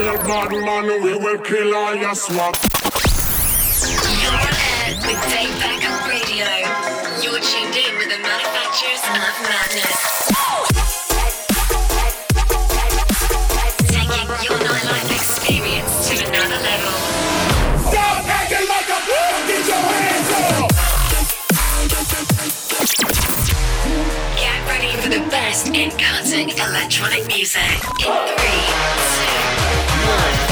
real bad man, we will kill all your swap. You're on air with Debacle Radio. You're tuned in with the manufacturers of madness. Taking your nightlife experience to another level. Stop acting like a fool! Get your hands up! Get ready for the best in cutting electronic music. In three, two, time.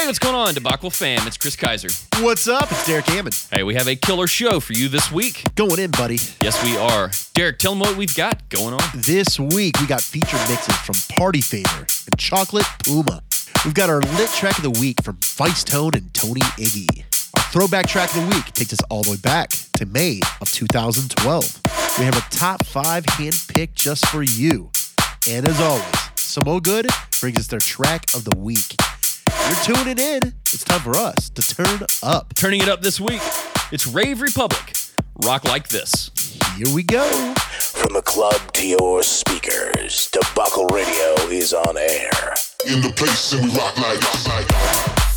Hey, what's going on, Debacle fam? It's Chris Kaiser. What's up? It's Derek Hammond. Hey, we have a killer show for you this week. Going in, buddy. Yes, we are. Derek, tell them what we've got going on. This week we got featured mixes from Party Favor and Chocolate Puma. We've got our lit track of the week from Vicetone and Tony Igy. Our throwback track of the week takes us all the way back to May of 2012. We have a top five handpicked just for you. And as always, Samo Good brings us their track of the week. You're tuning in. It's time for us to turn up. Turning it up this week, it's Rave Republic. Rock like this. Here we go. From the club to your speakers, Debacle Radio is on air. in the place and we rock like, rock like.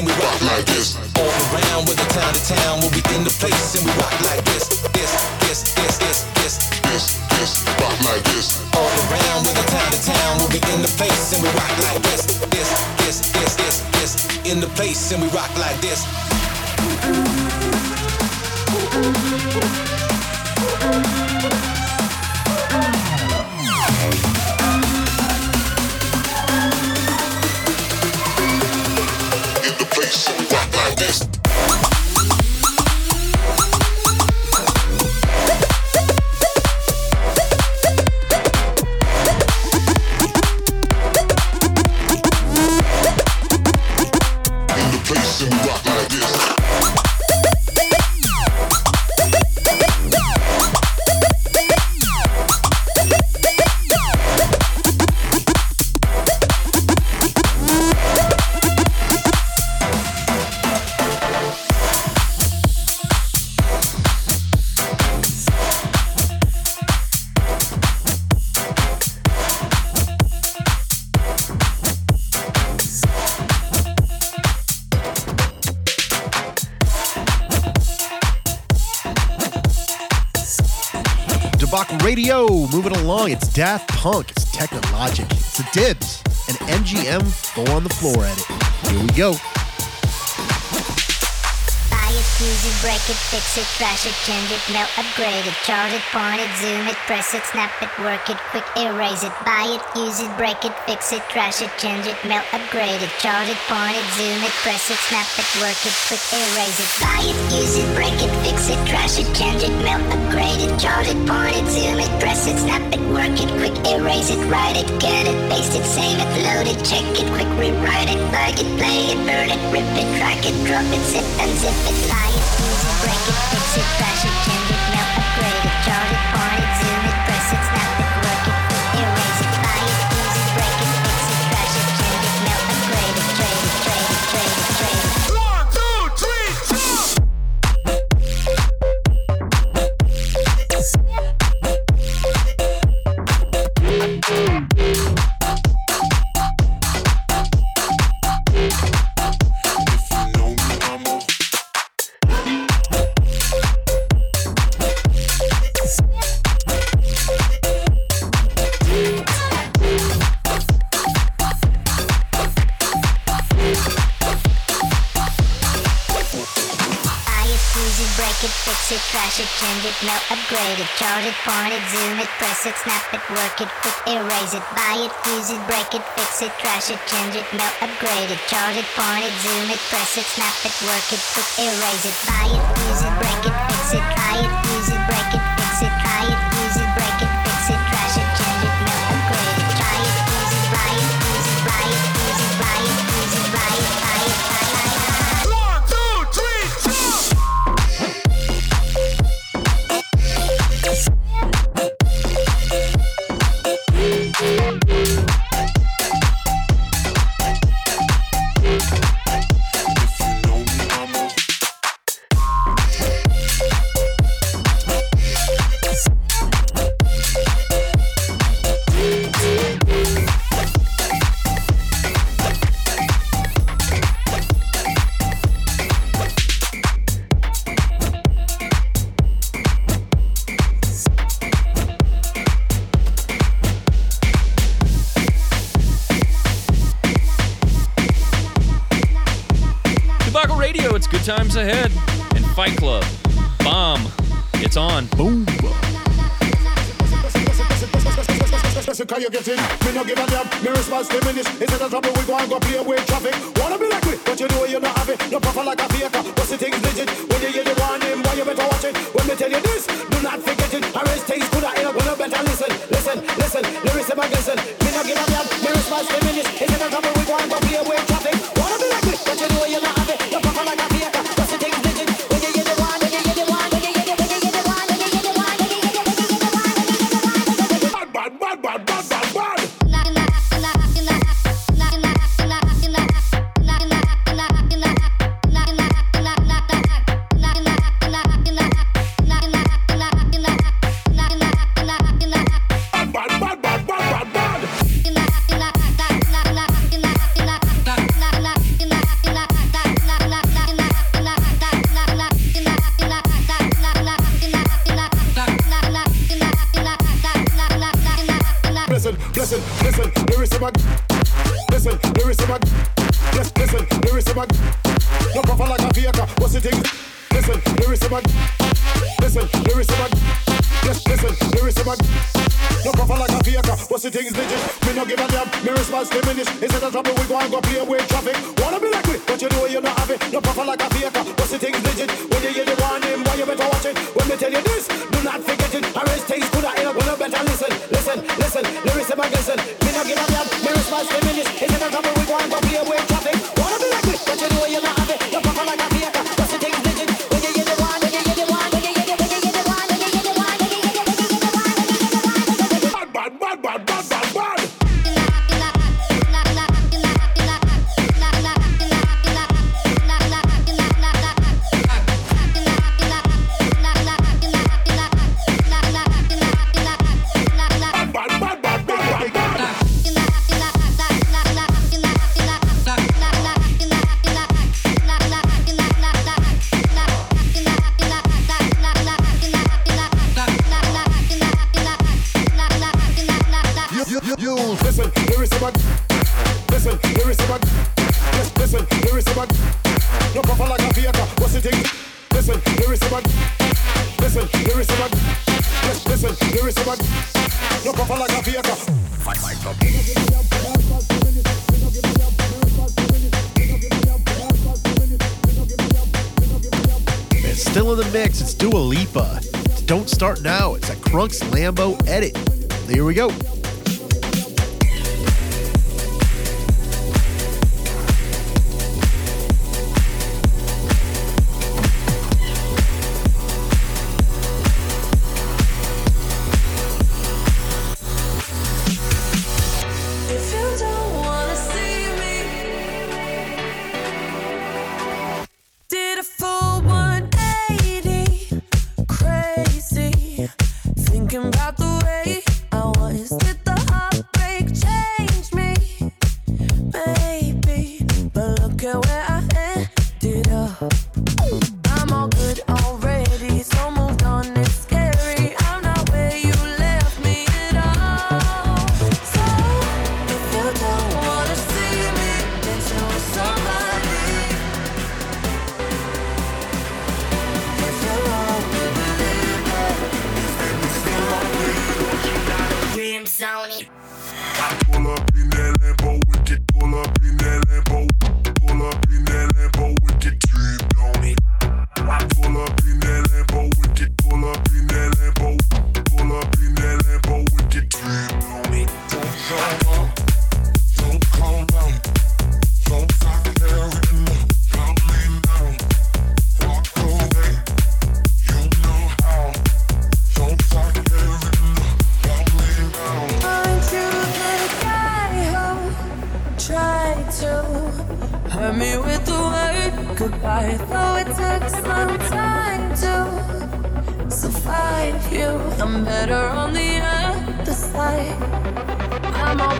And we rock Radio, moving along. It's Daft Punk, it's Technologic, it's the Dibs, and MGM four on the floor at it. Here we go use it, break it, fix it, trash it, change it, mail, upgrade it, chart it, point it, zoom it, press it, snap it, work it, quick erase it, buy it, use it, break it, fix it, trash it, change it, mail, upgrade it, chart it, point it, zoom it, press it, snap it, work it, quick erase it, buy it, use it, break it, fix it, trash it, change it, mail, upgrade it, chart it, point it, zoom it, press it, snap it, work it, quick erase it, write it, get it, paste it, save it, load it, check it, quick rewrite it, bug it, play it, burn it, rip it, track it, drop it, zip and zip it, slide. Easy, Break it, fix it, bash it, change it, melt, upgrade it, chart it it, snap it, work it, quick erase it, buy it, use it, break it, fix it, trash it, change it, melt, upgrade it, charge it, point it, zoom it, press it, snap it, work it, quick erase it, buy it, use it, break it, fix it, try it.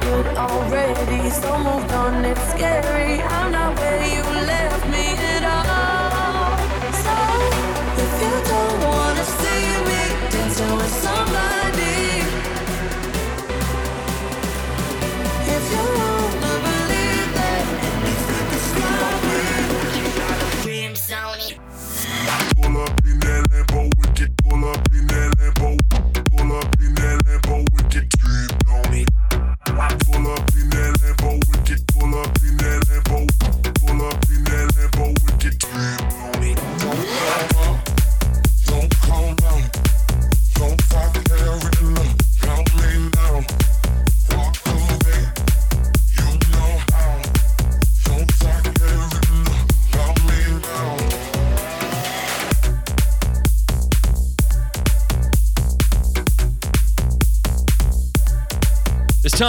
good already. So moved on, it's scary. I'm not where you left.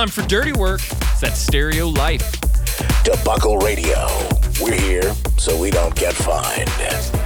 time for Dirty Work. It's that stereo life. Debacle Radio. We're here so we don't get fined.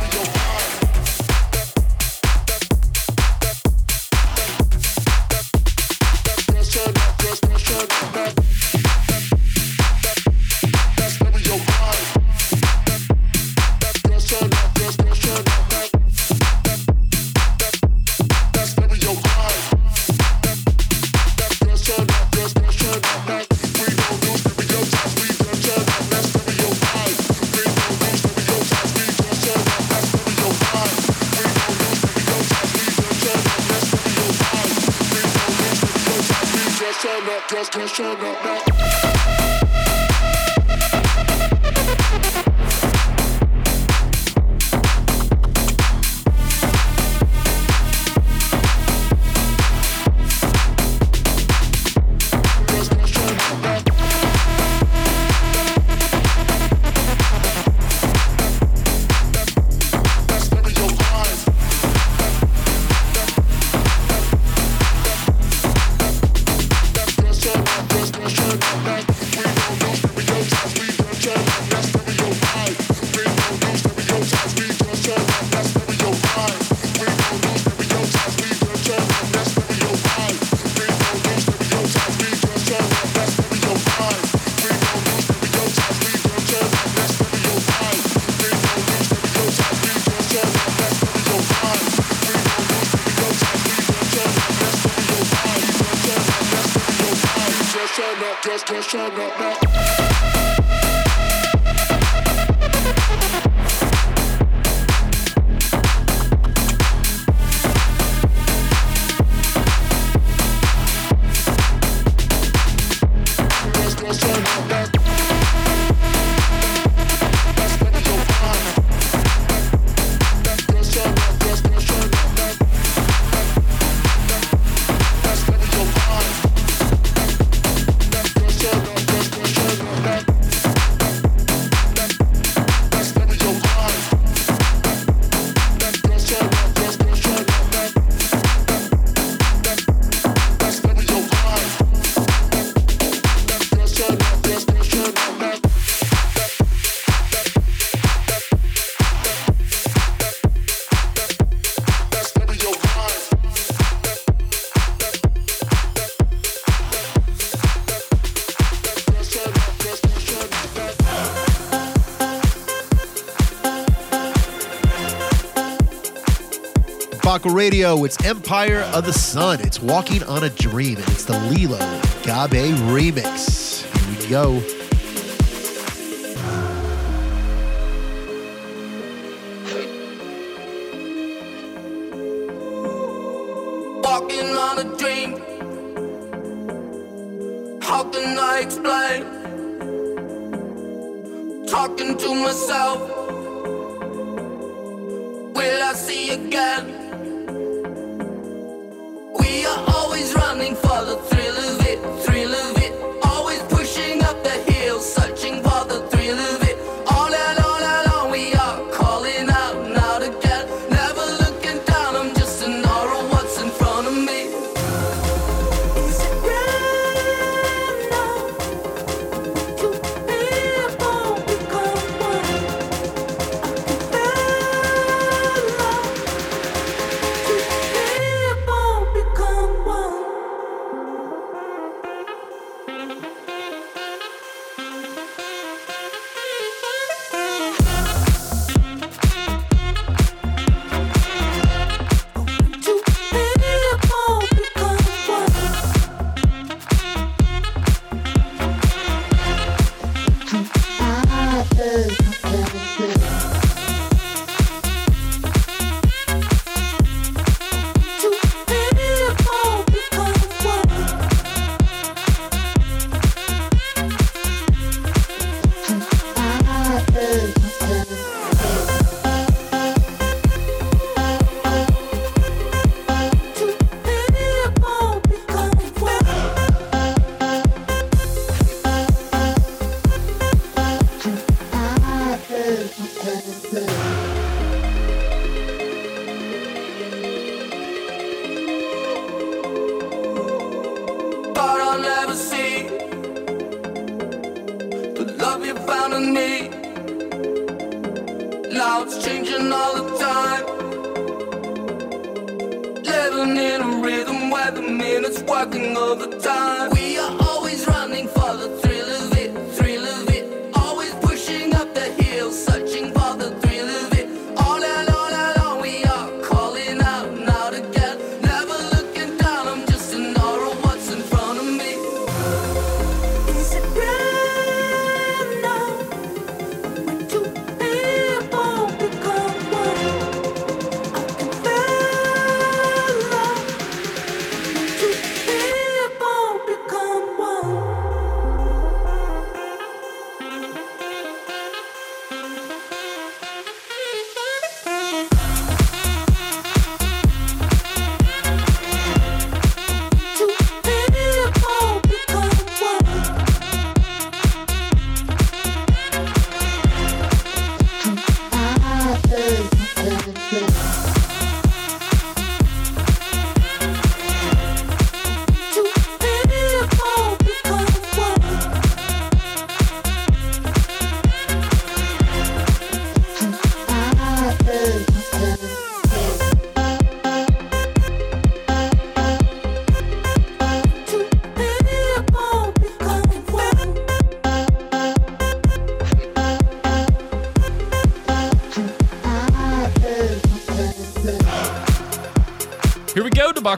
Radio. It's Empire of the Sun. It's Walking on a Dream, and it's the Lilo Gabe remix. Here we go.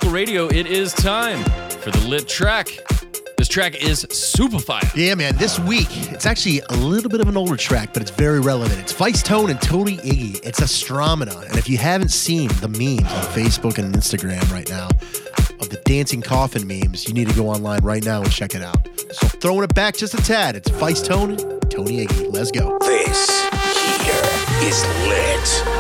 We go, Debacle Radio. It is time for the lit track. This track is super fire. Yeah, man. This week, it's actually a little bit of an older track, but it's very relevant. It's Vicetone and Tony Igy. It's Astronomia. And if you haven't seen the memes on Facebook and Instagram right now of the dancing coffin memes, you need to go online right now and check it out. So throwing it back just a tad, it's Vicetone and Tony Igy. Let's go. This here is lit.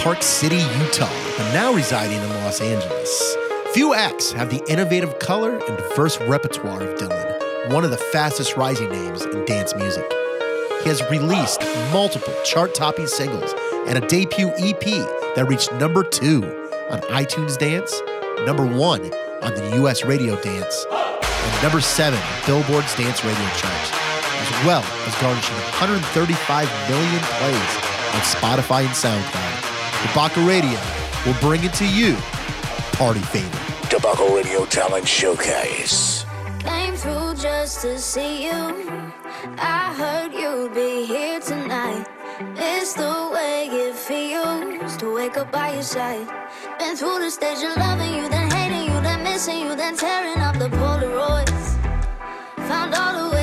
Park City, Utah, but now residing in Los Angeles. Few acts have the innovative color and diverse repertoire of Dylan, one of the fastest rising names in dance music. He has released multiple chart topping singles and a debut EP that reached number two on iTunes Dance, number one on the US Radio Dance, and number seven on Billboard's Dance Radio Chart, as well as garnishing 135 million plays on Spotify and SoundCloud. Debacle Radio will bring it to you, Party Favor. Debacle Radio Talent Showcase. Came through just to see you. I heard you'd be here tonight. It's the way it feels to wake up by your side. Been through the stage of loving you, then hating you, then missing you, then tearing up the Polaroids. Found all the ways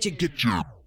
get your get your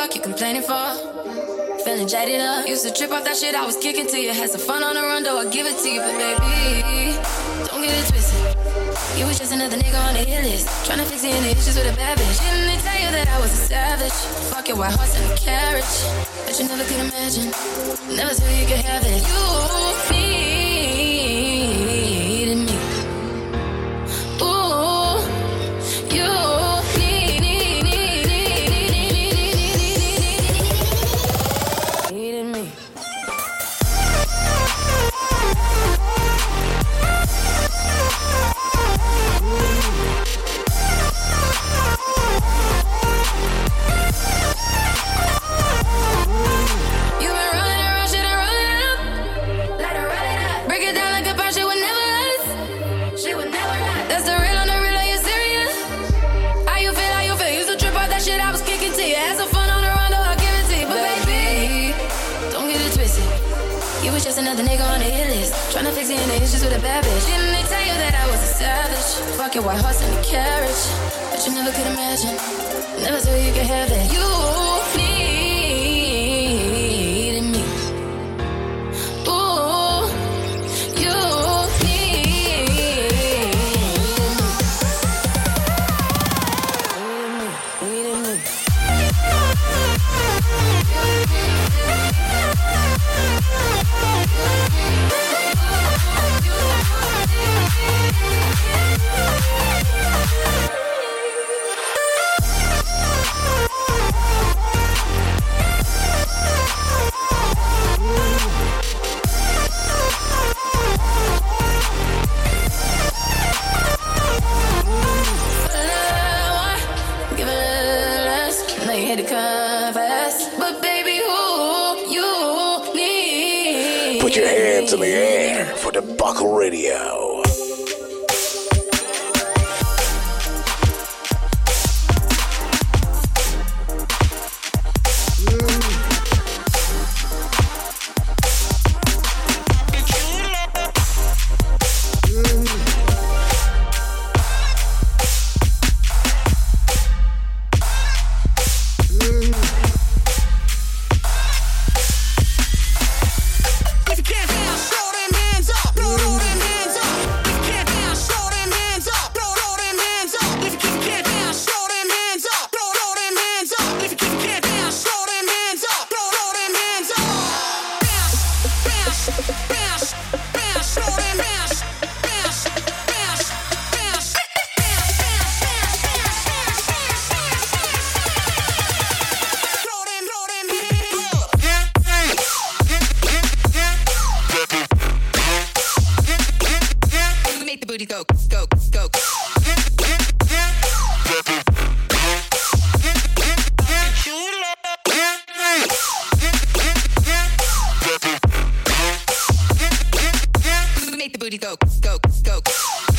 fuck you complaining for? Feeling jaded up. Used to trip off that shit I was kicking to you. Had some fun on the run, though I give it to you. But baby, don't get it twisted. You was just another nigga on the hit list. Tryna fix any issues with a bad bitch. Didn't they tell you that I was a savage? Fuck your white horse and a carriage. But you never could imagine. Never thought you could have it. You needed Tryna issues with a bad bitch. Didn't they tell you that I was a savage? Fuck your white horse and a carriage. But you never could imagine. Never thought you could have it. You booty go, go, go. go.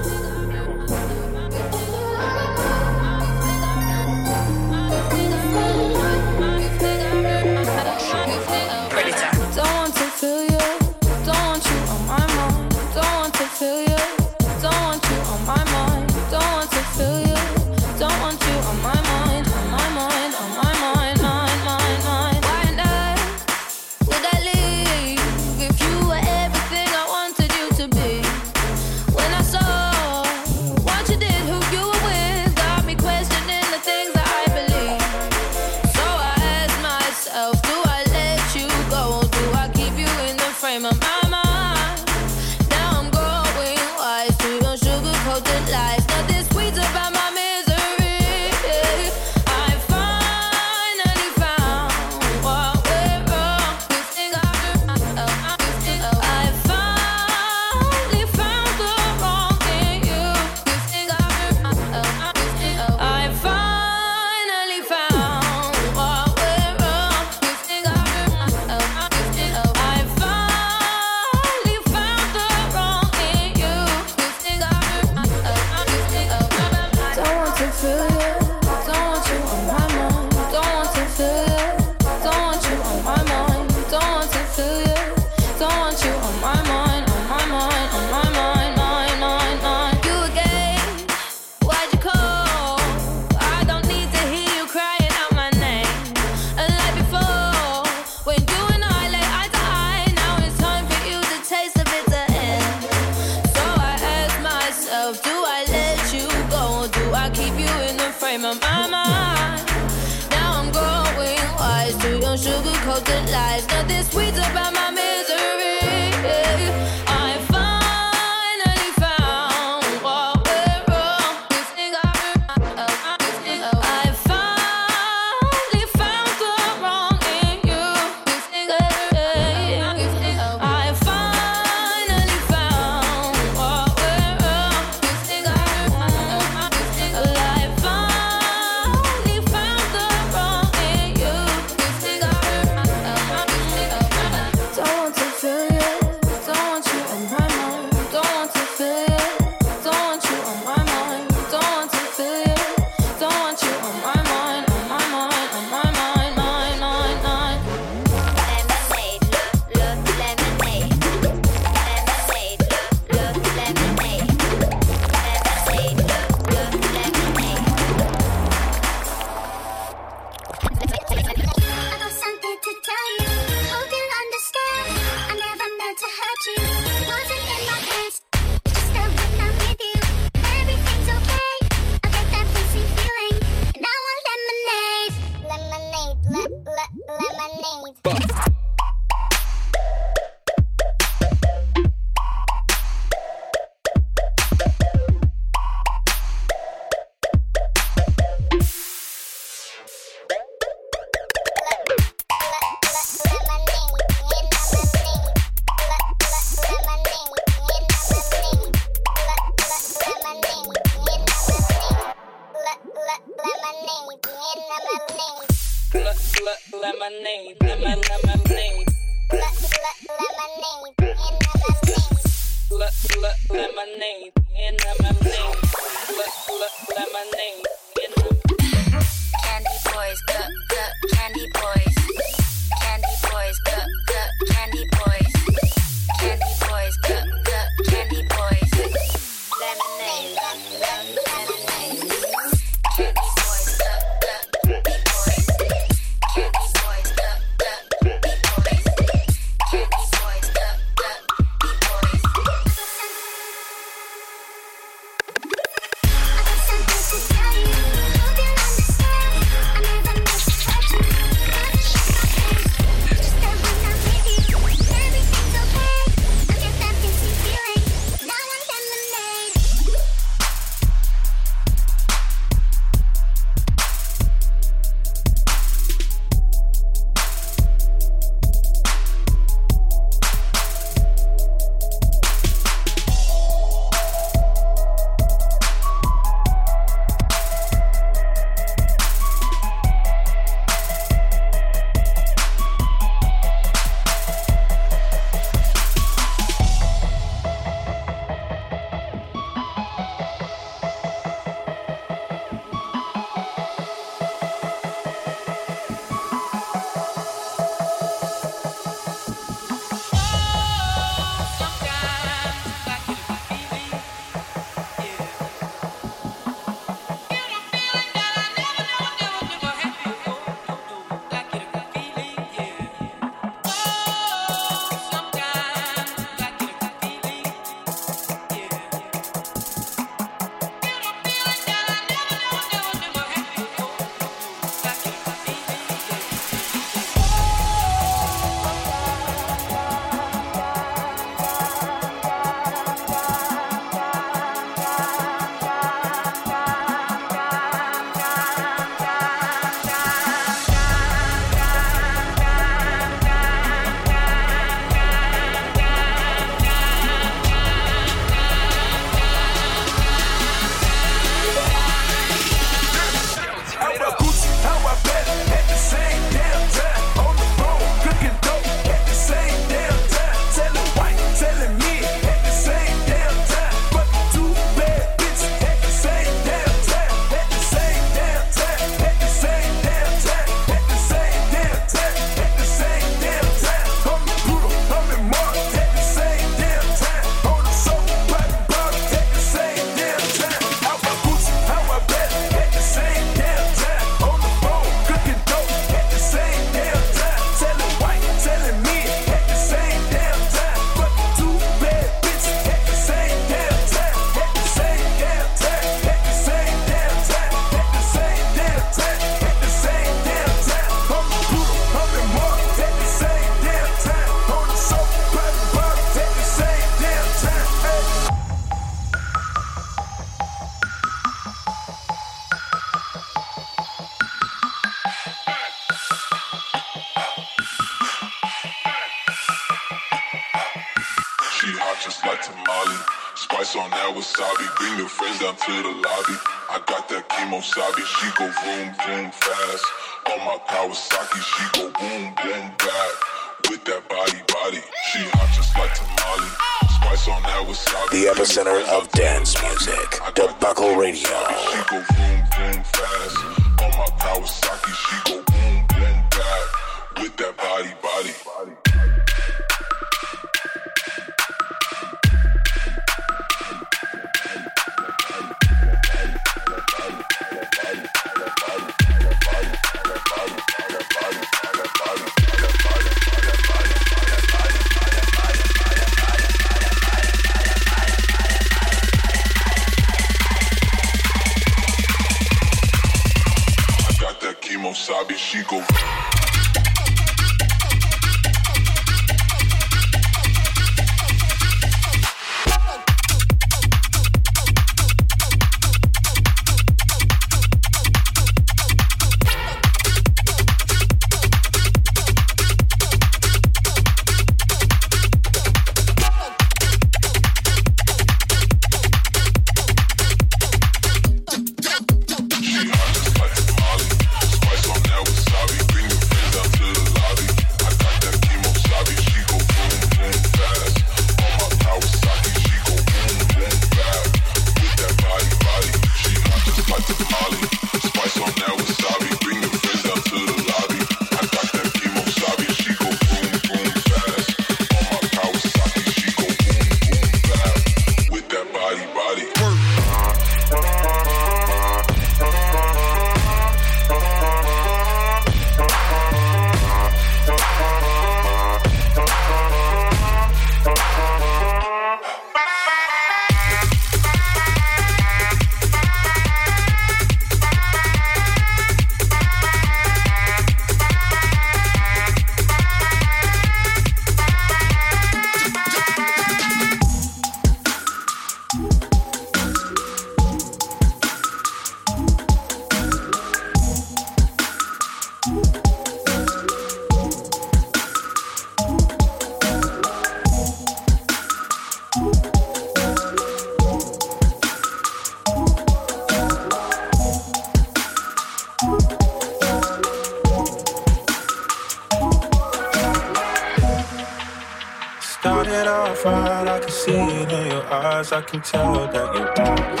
see it in your eyes, I can tell that you want me.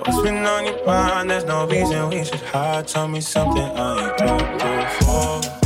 What's been on your mind? There's no reason we should hide. Tell me something I ain't got before.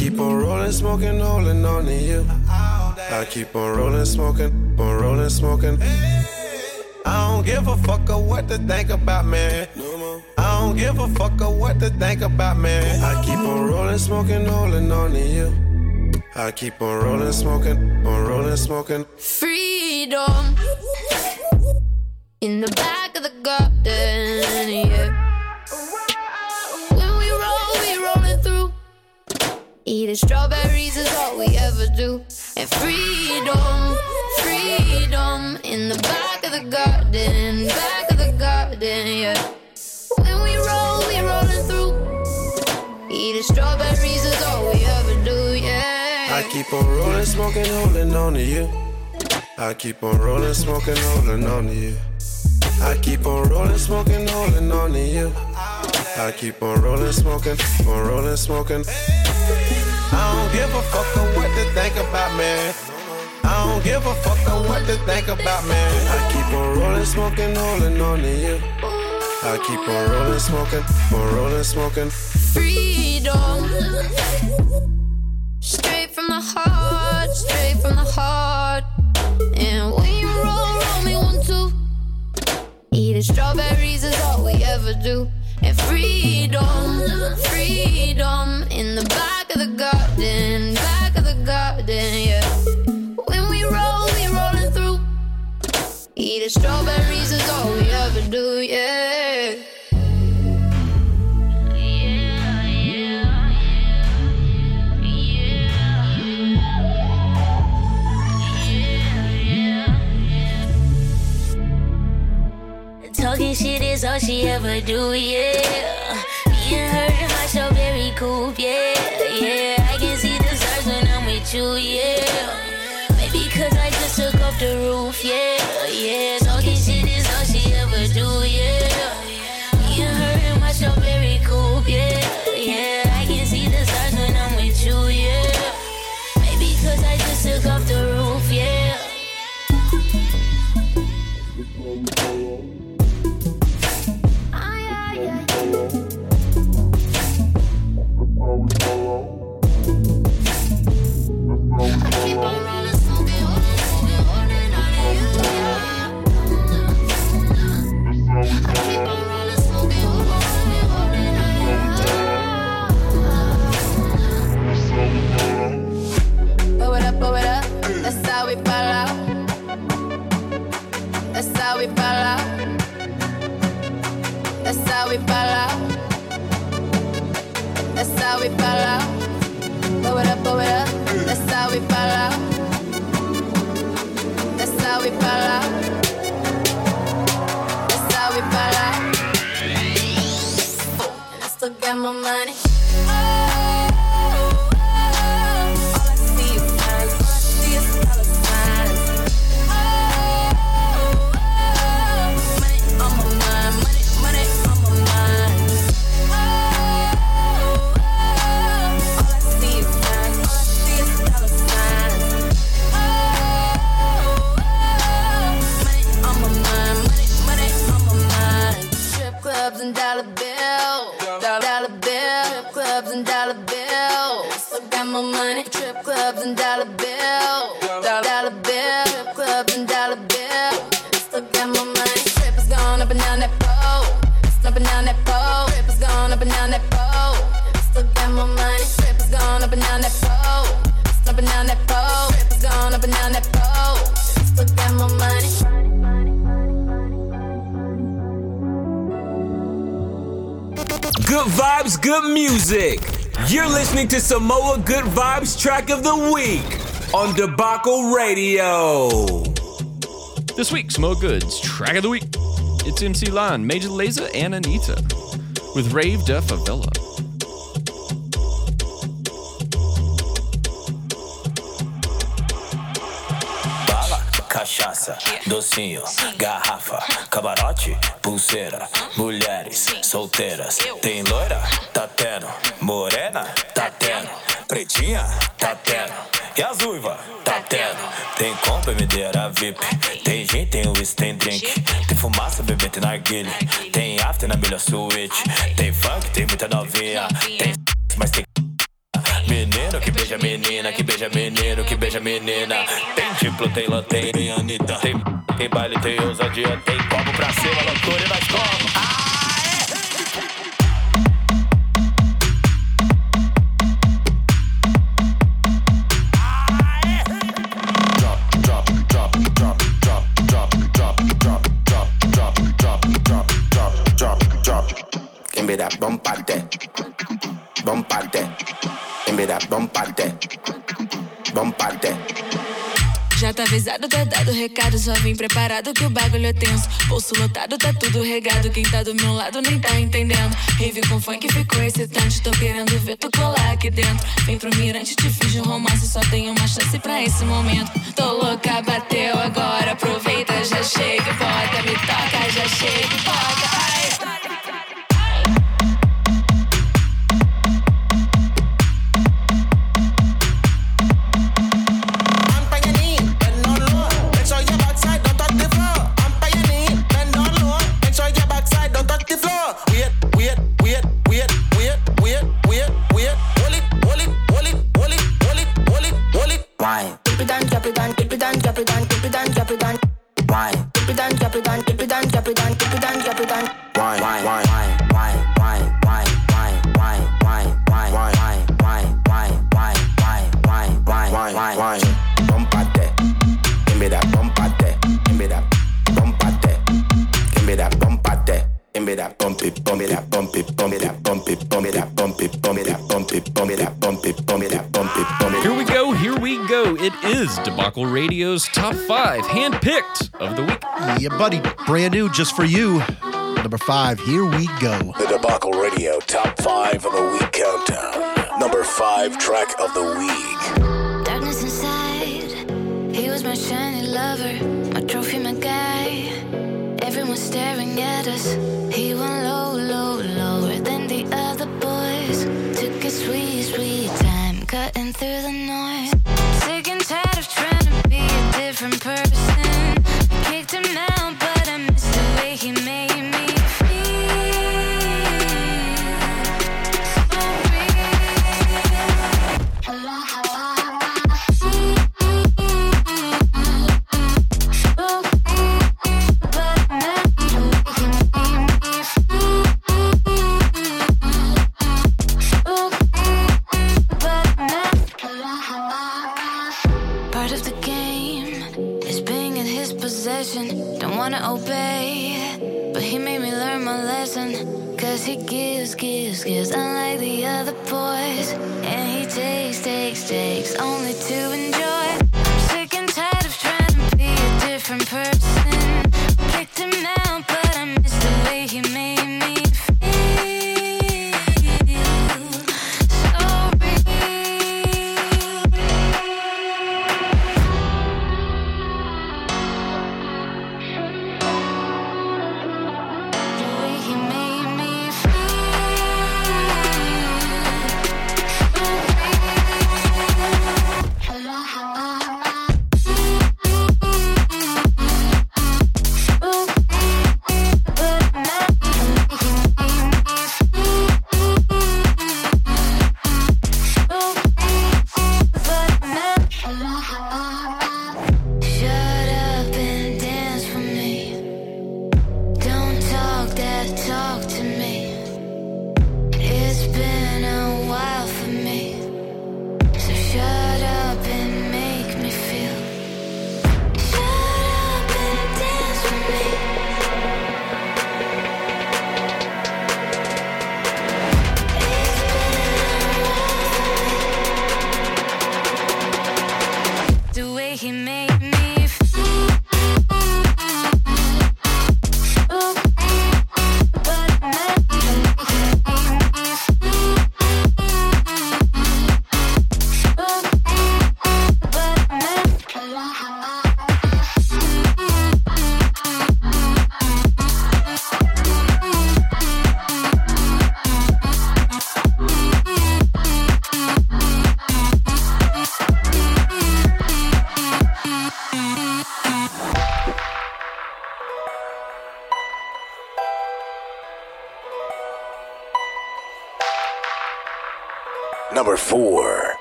keep on rolling, smoking, holding on to you. I keep on rolling, smoking, on rolling, smoking. I don't give a fuck of what to think about me. I don't give a fuck of what to think about me. I keep on rolling, smoking, holding on to you. I keep on rolling, smoking, on rolling, smoking. Keep on rolling, smoking, holding on to you. I keep on rolling, smoking, holding on to you. I keep on rolling, smoking, on rolling, smoking. I don't give a fuck on what they think about me. I don't give a fuck on what they think about me. I keep on rolling, smoking, holding on to you. I keep on rolling, smoking, on rolling, smoking. freedom. Straight from the heart, straight from the heart. Strawberries is all we ever do. And freedom, freedom in the back of the garden, back of the garden, yeah. When we roll, we rolling through. Eating strawberries is all Talking shit is all she ever do, yeah. Me and her, in my strawberry coupe, yeah, yeah. I can see the stars when I'm with you, yeah. Maybe cause I just took off the roof, yeah, yeah. How we ball out. Blow it up, blow it up. That's how we ball out. That's how we ball out. That's how we ball out. And I still got my money. My money. Trip clubs and dollar bills. Dollar, dollar. Strip clubs and dollar bills. Still got my money. Strippers gone up and down that pole. Down that pole. Strippers gone up and down that pole. Still got my money. Strippers gone up and down that pole. Down that pole. Strippers gone up and down that pole. Still got my money. Good vibes, good music. You're listening to Samoa Good Vibes track of the week on Debacle Radio. This week, Smo Goods, track of the week. It's MC Lan, Major Lazer, and Anitta with Rave De Favela. Cachaça, docinho, garrafa, camarote, pulseira, mulheres solteiras. Tem loira? Tá tendo. Morena? Tá tendo. Pretinha? Tá tendo. E as uiva? Tá tendo. Tem compra, medeira VIP. Tem gin, tem whisky, tem drink. Tem fumaça, bebê, tem narguilha. Tem after na melhor suíte. Tem funk, tem muita novinha. Tem mas tem Menino que beija menina, que beija menino, que beija menina. Tem diplo, tem lanterna, tem Anitta. Tem, tem baile, tem ousadia, tem copo pra cima, loucura e nós como. Give me that bomparte, en verdad bomparte, bomparte. Já tá avisado, tá dado recado. Só vim preparado que o bagulho é tenso. Bolso lotado, tá tudo regado. Quem tá do meu lado nem tá entendendo. Rave com funk ficou excitante. Tô querendo ver tu colar aqui dentro. Vem pro mirante, te fiz um romance. Só tenho uma chance pra esse momento. Tô louca, bateu agora. Aproveita, já chega, bota. Me toca, já chega, bota. Ai, vai. is Debacle Radio's top five, handpicked of the week. Yeah, buddy, brand new just for you. Number five, here we go. The Debacle Radio top five of the week countdown. Number five track of the week. Darkness inside. He was my shiny lover, my trophy, my guy. Everyone staring at us. He won't.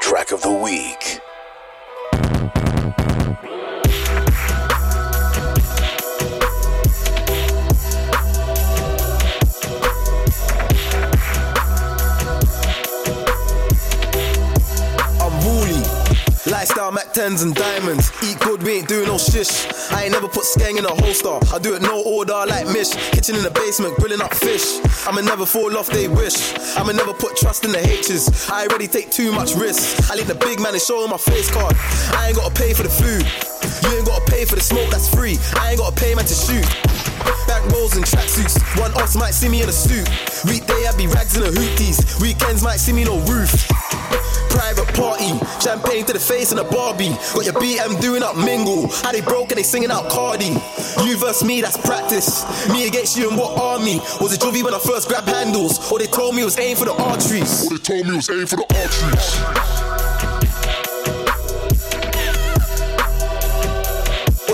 track of the week. Lifestyle Mac 10s and diamonds. Eat good, we ain't doing no shish. Put skeng in a holster. I do it no order like Mish. Kitchen in the basement, grilling up fish. I'ma never fall off, they wish. I'ma never put trust in the H's. I already take too much risks. I leave the big man and show him my face card. I ain't gotta pay for the food. You ain't gotta pay for the smoke, that's free. I ain't gotta pay man to shoot. Back rolls and tracksuits. One offs might see me in a suit. Weekday I be rags in the hoopties. Weekends might see me no roof. Private party, champagne to the face and a Barbie. Got your BM doing up mingle. How they broke and they singing out Cardi. You versus me, that's practice. Me against you and what army? Was it Juvie when I first grabbed handles? Or they told me it was aim for the arteries? Or they told me it was aim for the arteries.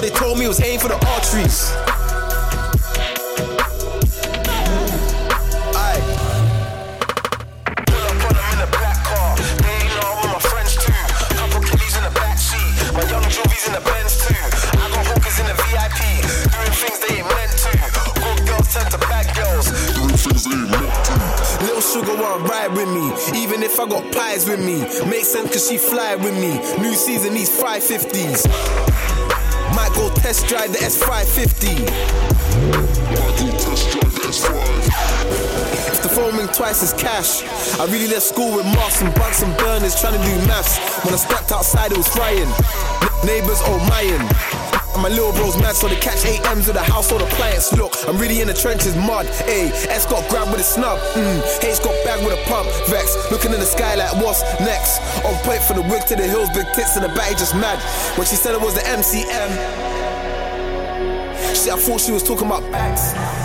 They told me it was aim for the arteries. Aye. Pull up on 'em in the black car. They know I'm with my friends too. Couple kiddies in the back seat. My young Juvies in the Benz too. I got hookers in the VIP. Doing things they ain't meant to. Good girls turn to bad girls. Doing things they ain't meant to. Little sugar wanna ride with me, even if I got pies with me. Makes sense cause she fly with me. New season, these 550s. Might go test drive the S550. If the phone ring twice is cash, I really left school with marks and bugs and burners trying to do maths. When I stepped outside, it was frying. N- neighbors, oh mayan. And my little bro's mad, so they catch AMs with the house or the appliance. Look, I'm really in the trenches, mud. A S got grabbed with a snub. Mm. H got bagged with a pump. Vex, looking in the sky like what's next? On point from the wig to the hills, big tits and the back just mad. When she said it was the MCM, she, I thought she was talking about bags.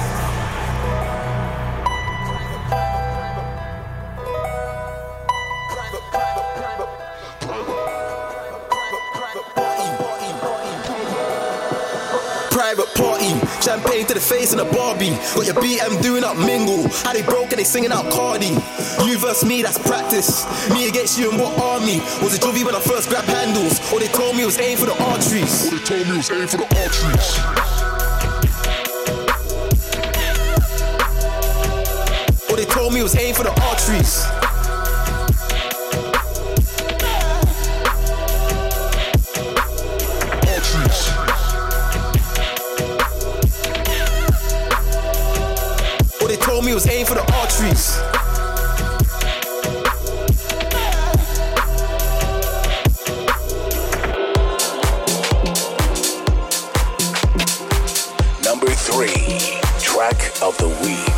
Champagne to the face and a Barbie. Got your BM doing up mingle. How they broke and they singing out Cardi. You versus me, that's practice. Me against you and what army? Was it Juvie when I first grabbed handles? Or they told me it was aim for the arteries? Or they told me it was aim for the arteries. Or they told me it was aim for the. Arteries. Me was aim for the arteries. Number three, track of the week.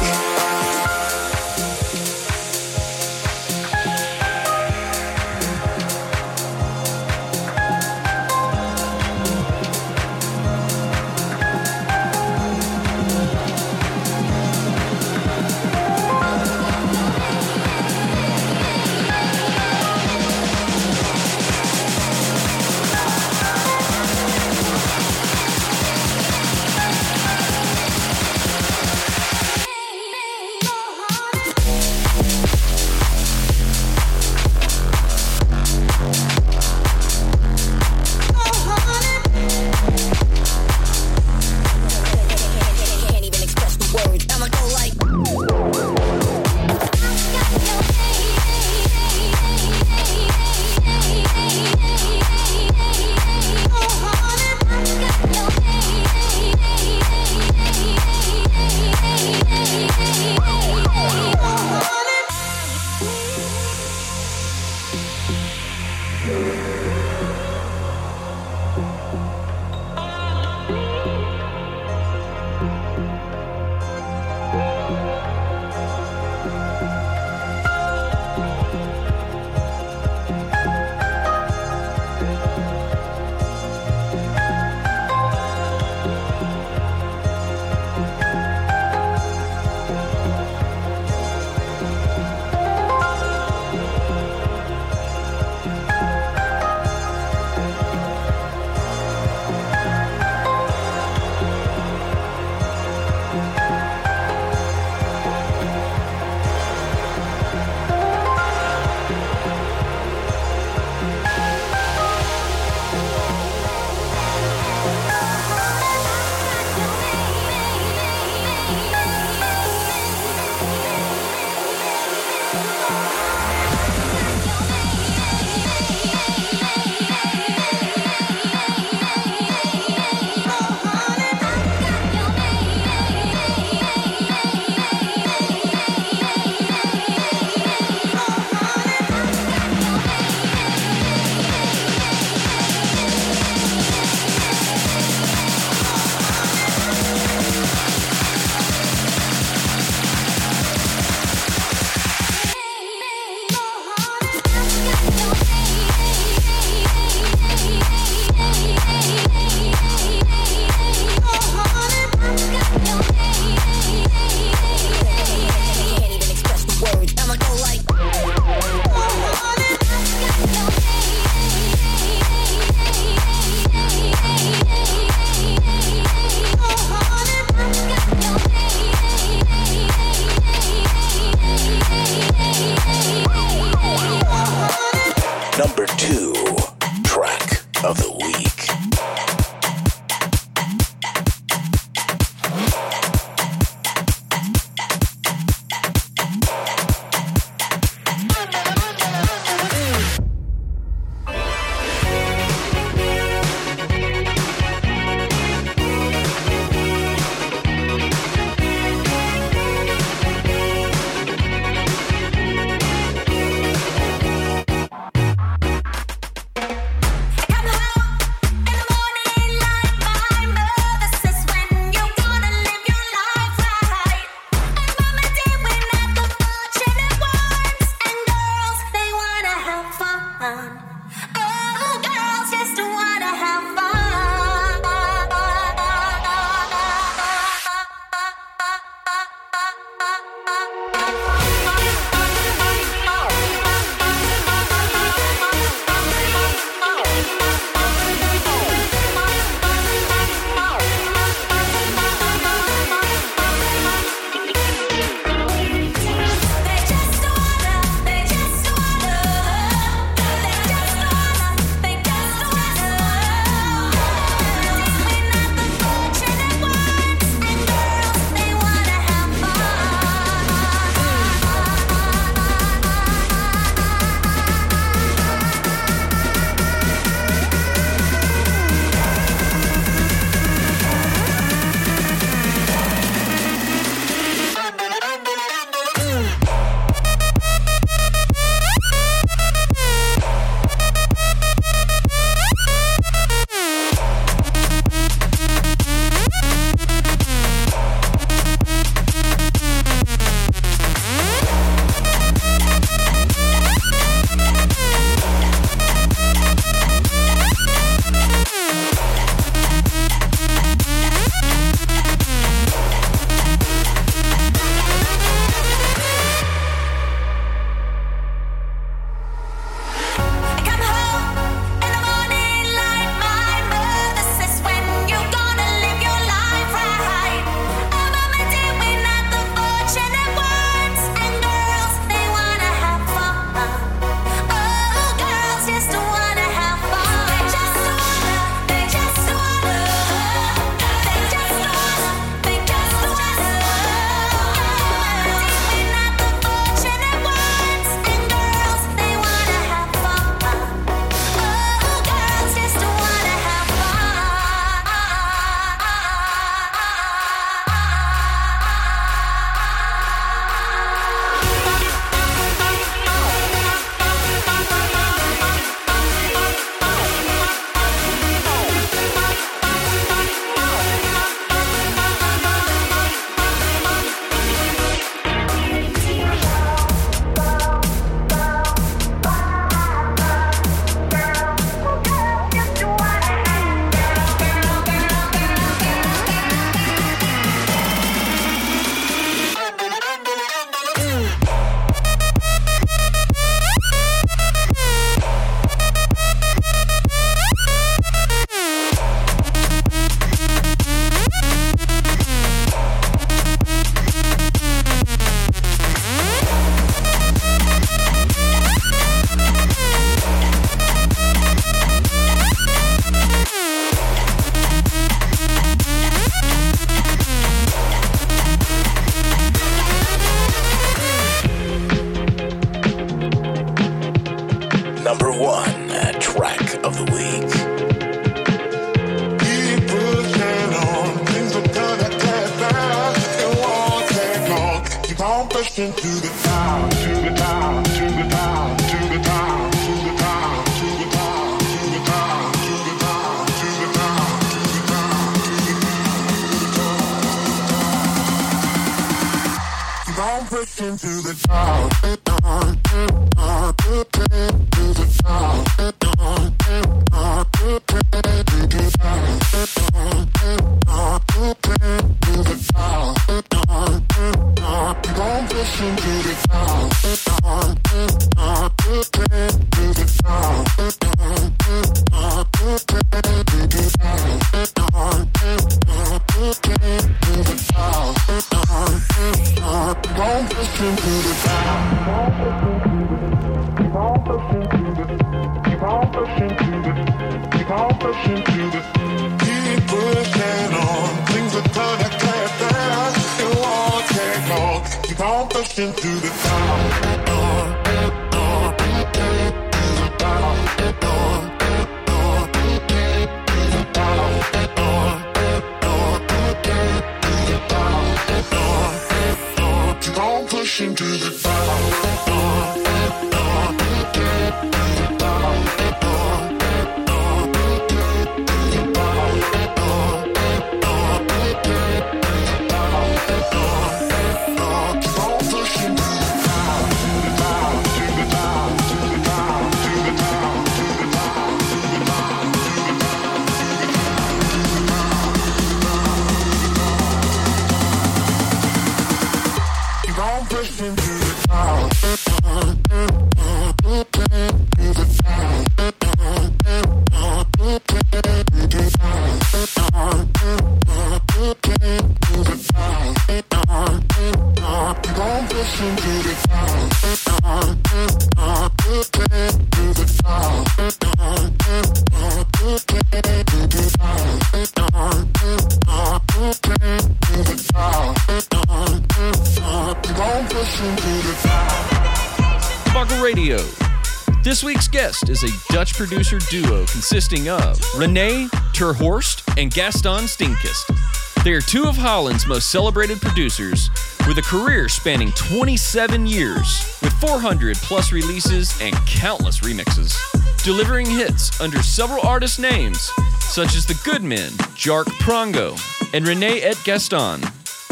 consisting of Rene Terhorst and Gaston Steenkist, They are two of Holland's most celebrated producers with a career spanning 27 years, with 400 plus releases and countless remixes, delivering hits under several artist names such as The Goodmen, Jark Prongo, and Rene et Gaston.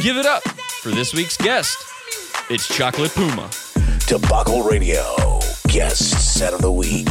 Give it up for this week's guest. It's Chocolate Puma. Debacle Radio, guest set of the week.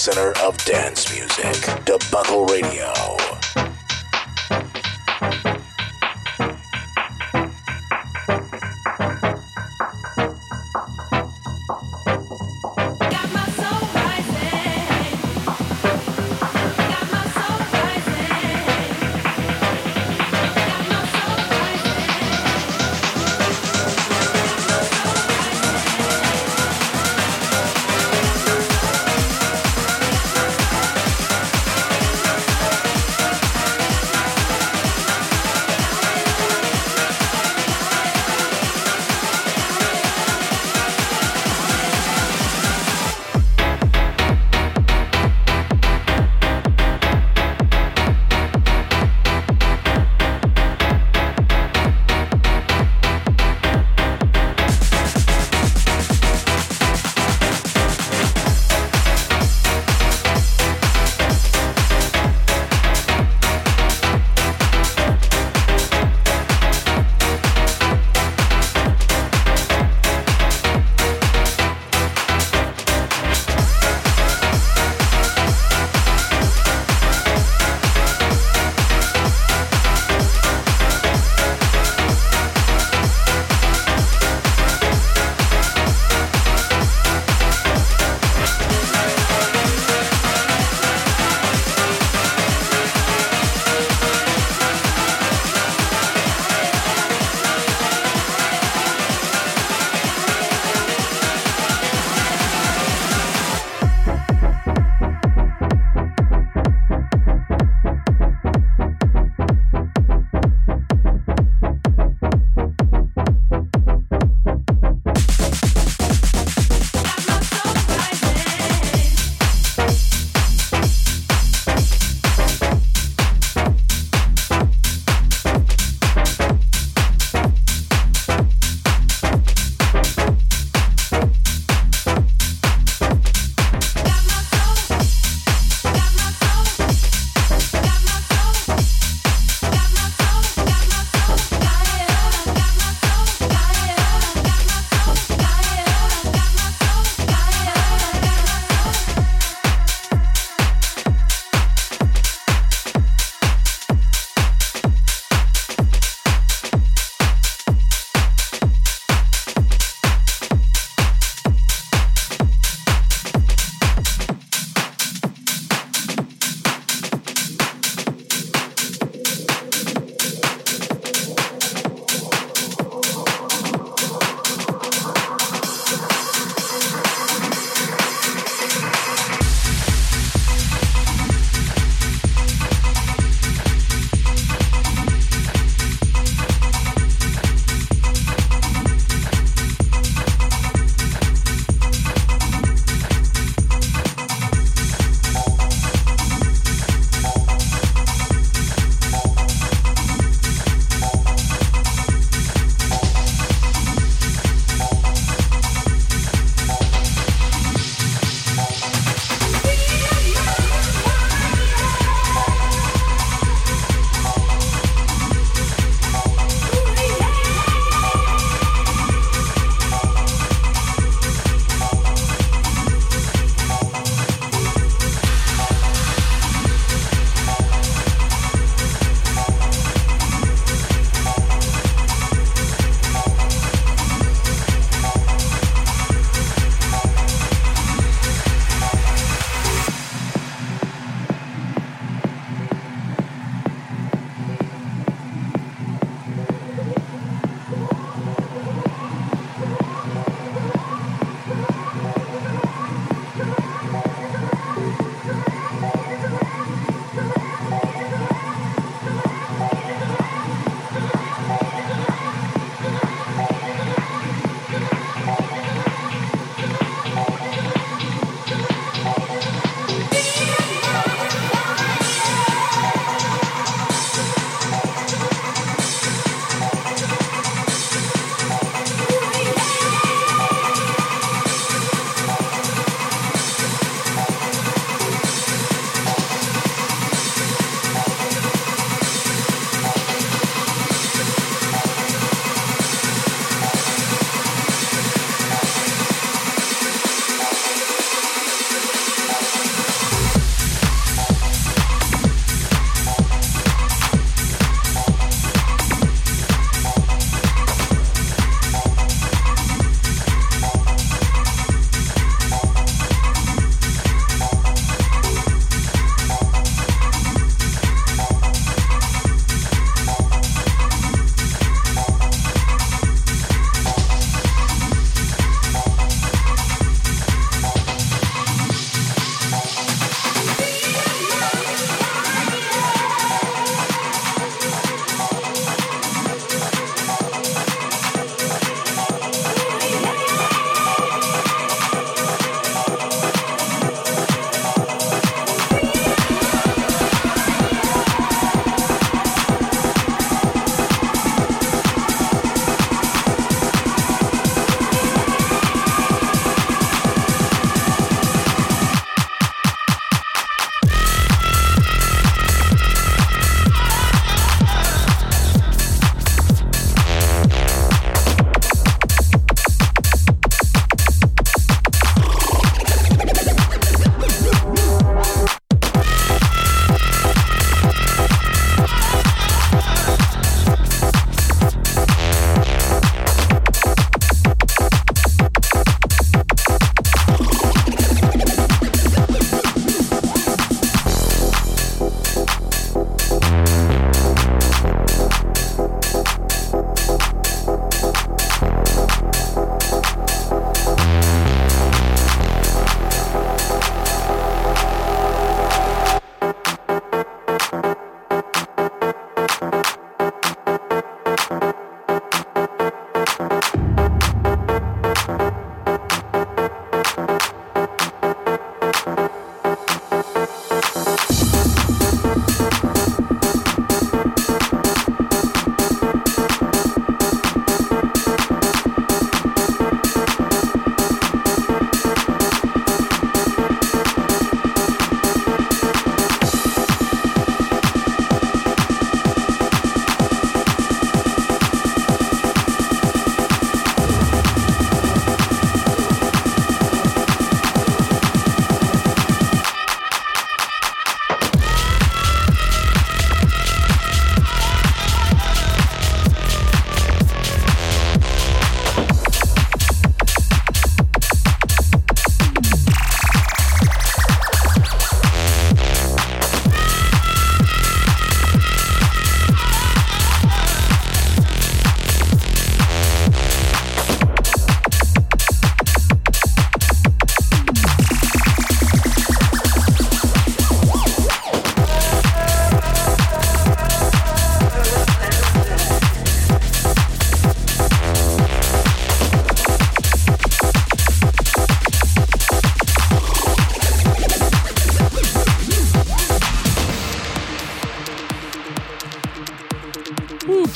Epicenter of dance music. Debacle Radio.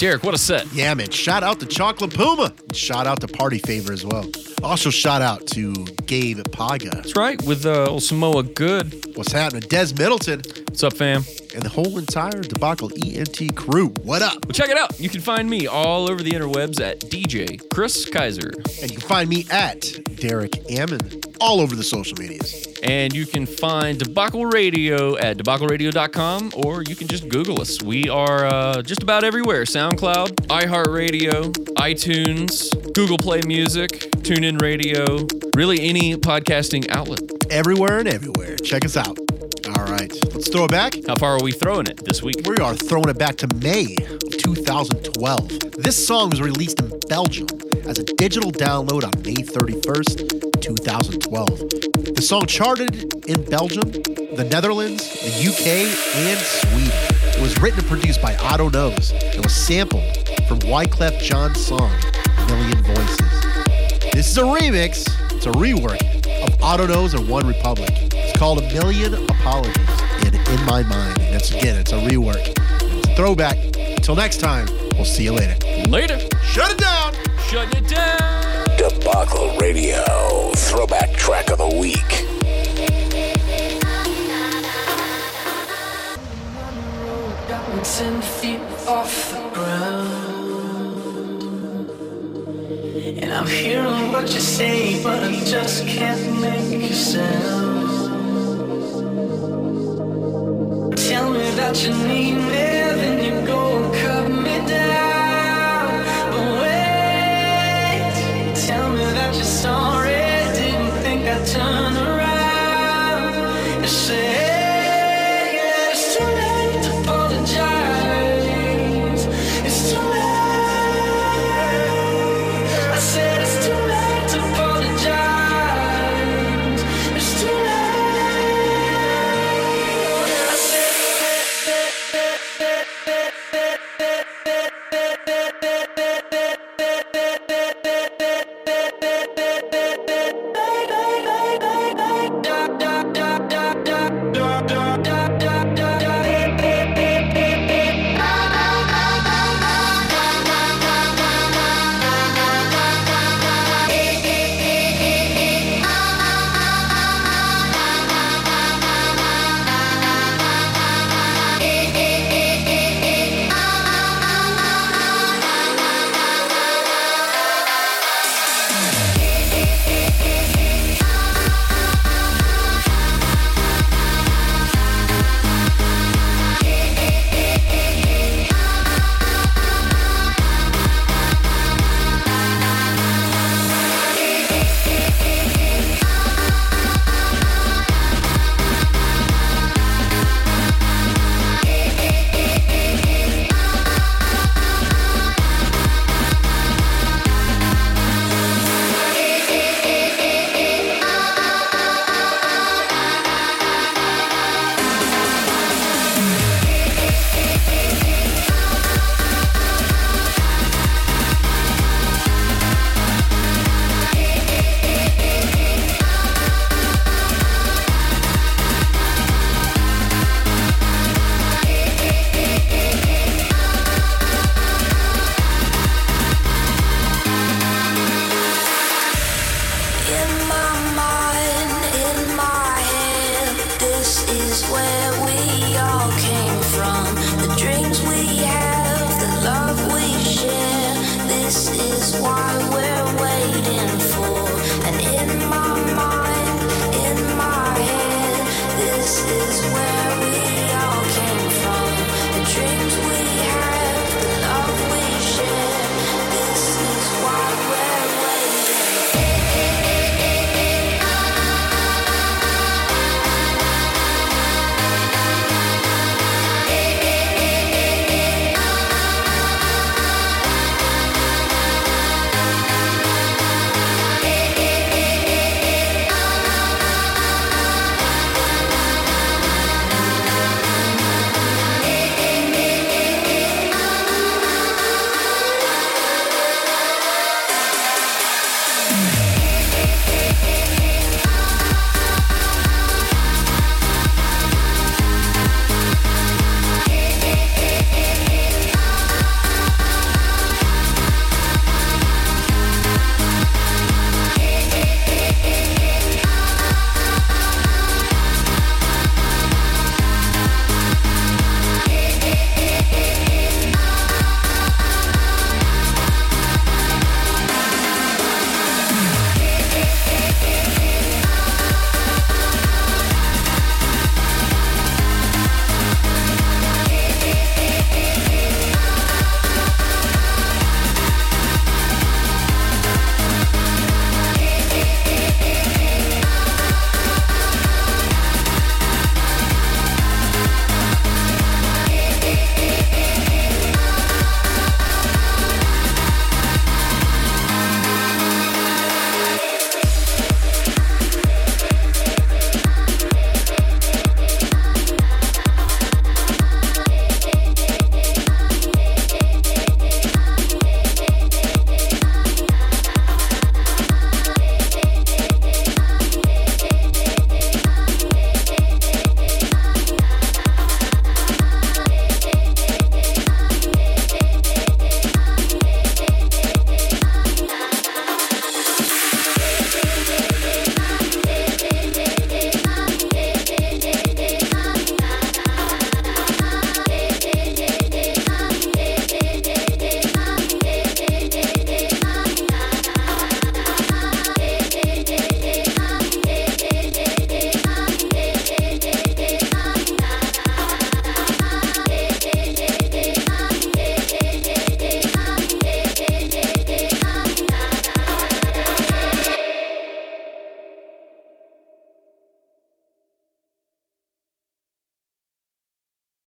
Derek, what a set. Yeah, man. Shout out to Chocolate Puma. Shout out to Party Favor as well. Also, shout out to Gabe Paga. That's right, with uh, old Samoa Good. What's happening? Des Middleton. What's up, fam? And the whole entire Debacle ENT crew. What up? Well, check it out. You can find me all over the interwebs at DJ Chris Kaiser. And you can find me at Derek Ammon all over the social medias. And you can find Debacle Radio at debacleradio.com or you can just Google us. We are uh, just about everywhere SoundCloud, iHeartRadio, iTunes, Google Play Music, TuneIn Radio, really any podcasting outlet. Everywhere and everywhere. Check us out. All right, let's throw it back. How far are we throwing it this week? We are throwing it back to May 2012. This song was released in Belgium as a digital download on May 31st, 2012. The song charted in Belgium, the Netherlands, the UK, and Sweden. It was written and produced by Otto Knows and was sampled from Wyclef Jean's song, Million Voices. This is a remix, it's a rework of Otto Knows and One Republic. It's called A Million Apologies and In My Mind. And it's again, it's a rework. It's a throwback. Until next time, we'll see you later. Later. Shut it down. Shut it down. Debacle Radio, throwback track of the week. Ten feet off And I'm hearing what you say, but I just can't make a sound. Tell me that you need me, then you go